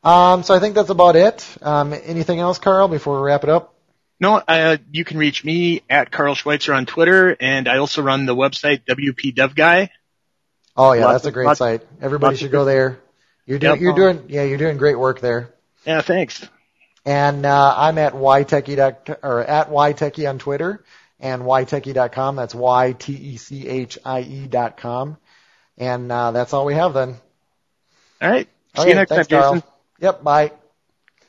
Um, so I think that's about it. Um, anything else, Carl, before we wrap it up? No, uh, you can reach me at Carl Schweitzer on Twitter, and I also run the website WP Dev Guy. Oh yeah, Lots that's a great lots- site. Everybody should go there. You're doing Yep. you're doing yeah you're doing great work there. Yeah, thanks. And uh, I'm at ytechie dot- or at ytechie on Twitter and ytechie.com. That's y t e c h i e dot com. And uh, that's all we have then. All right. See Okay, you next thanks, time, Carl. Jason. Yep. Bye.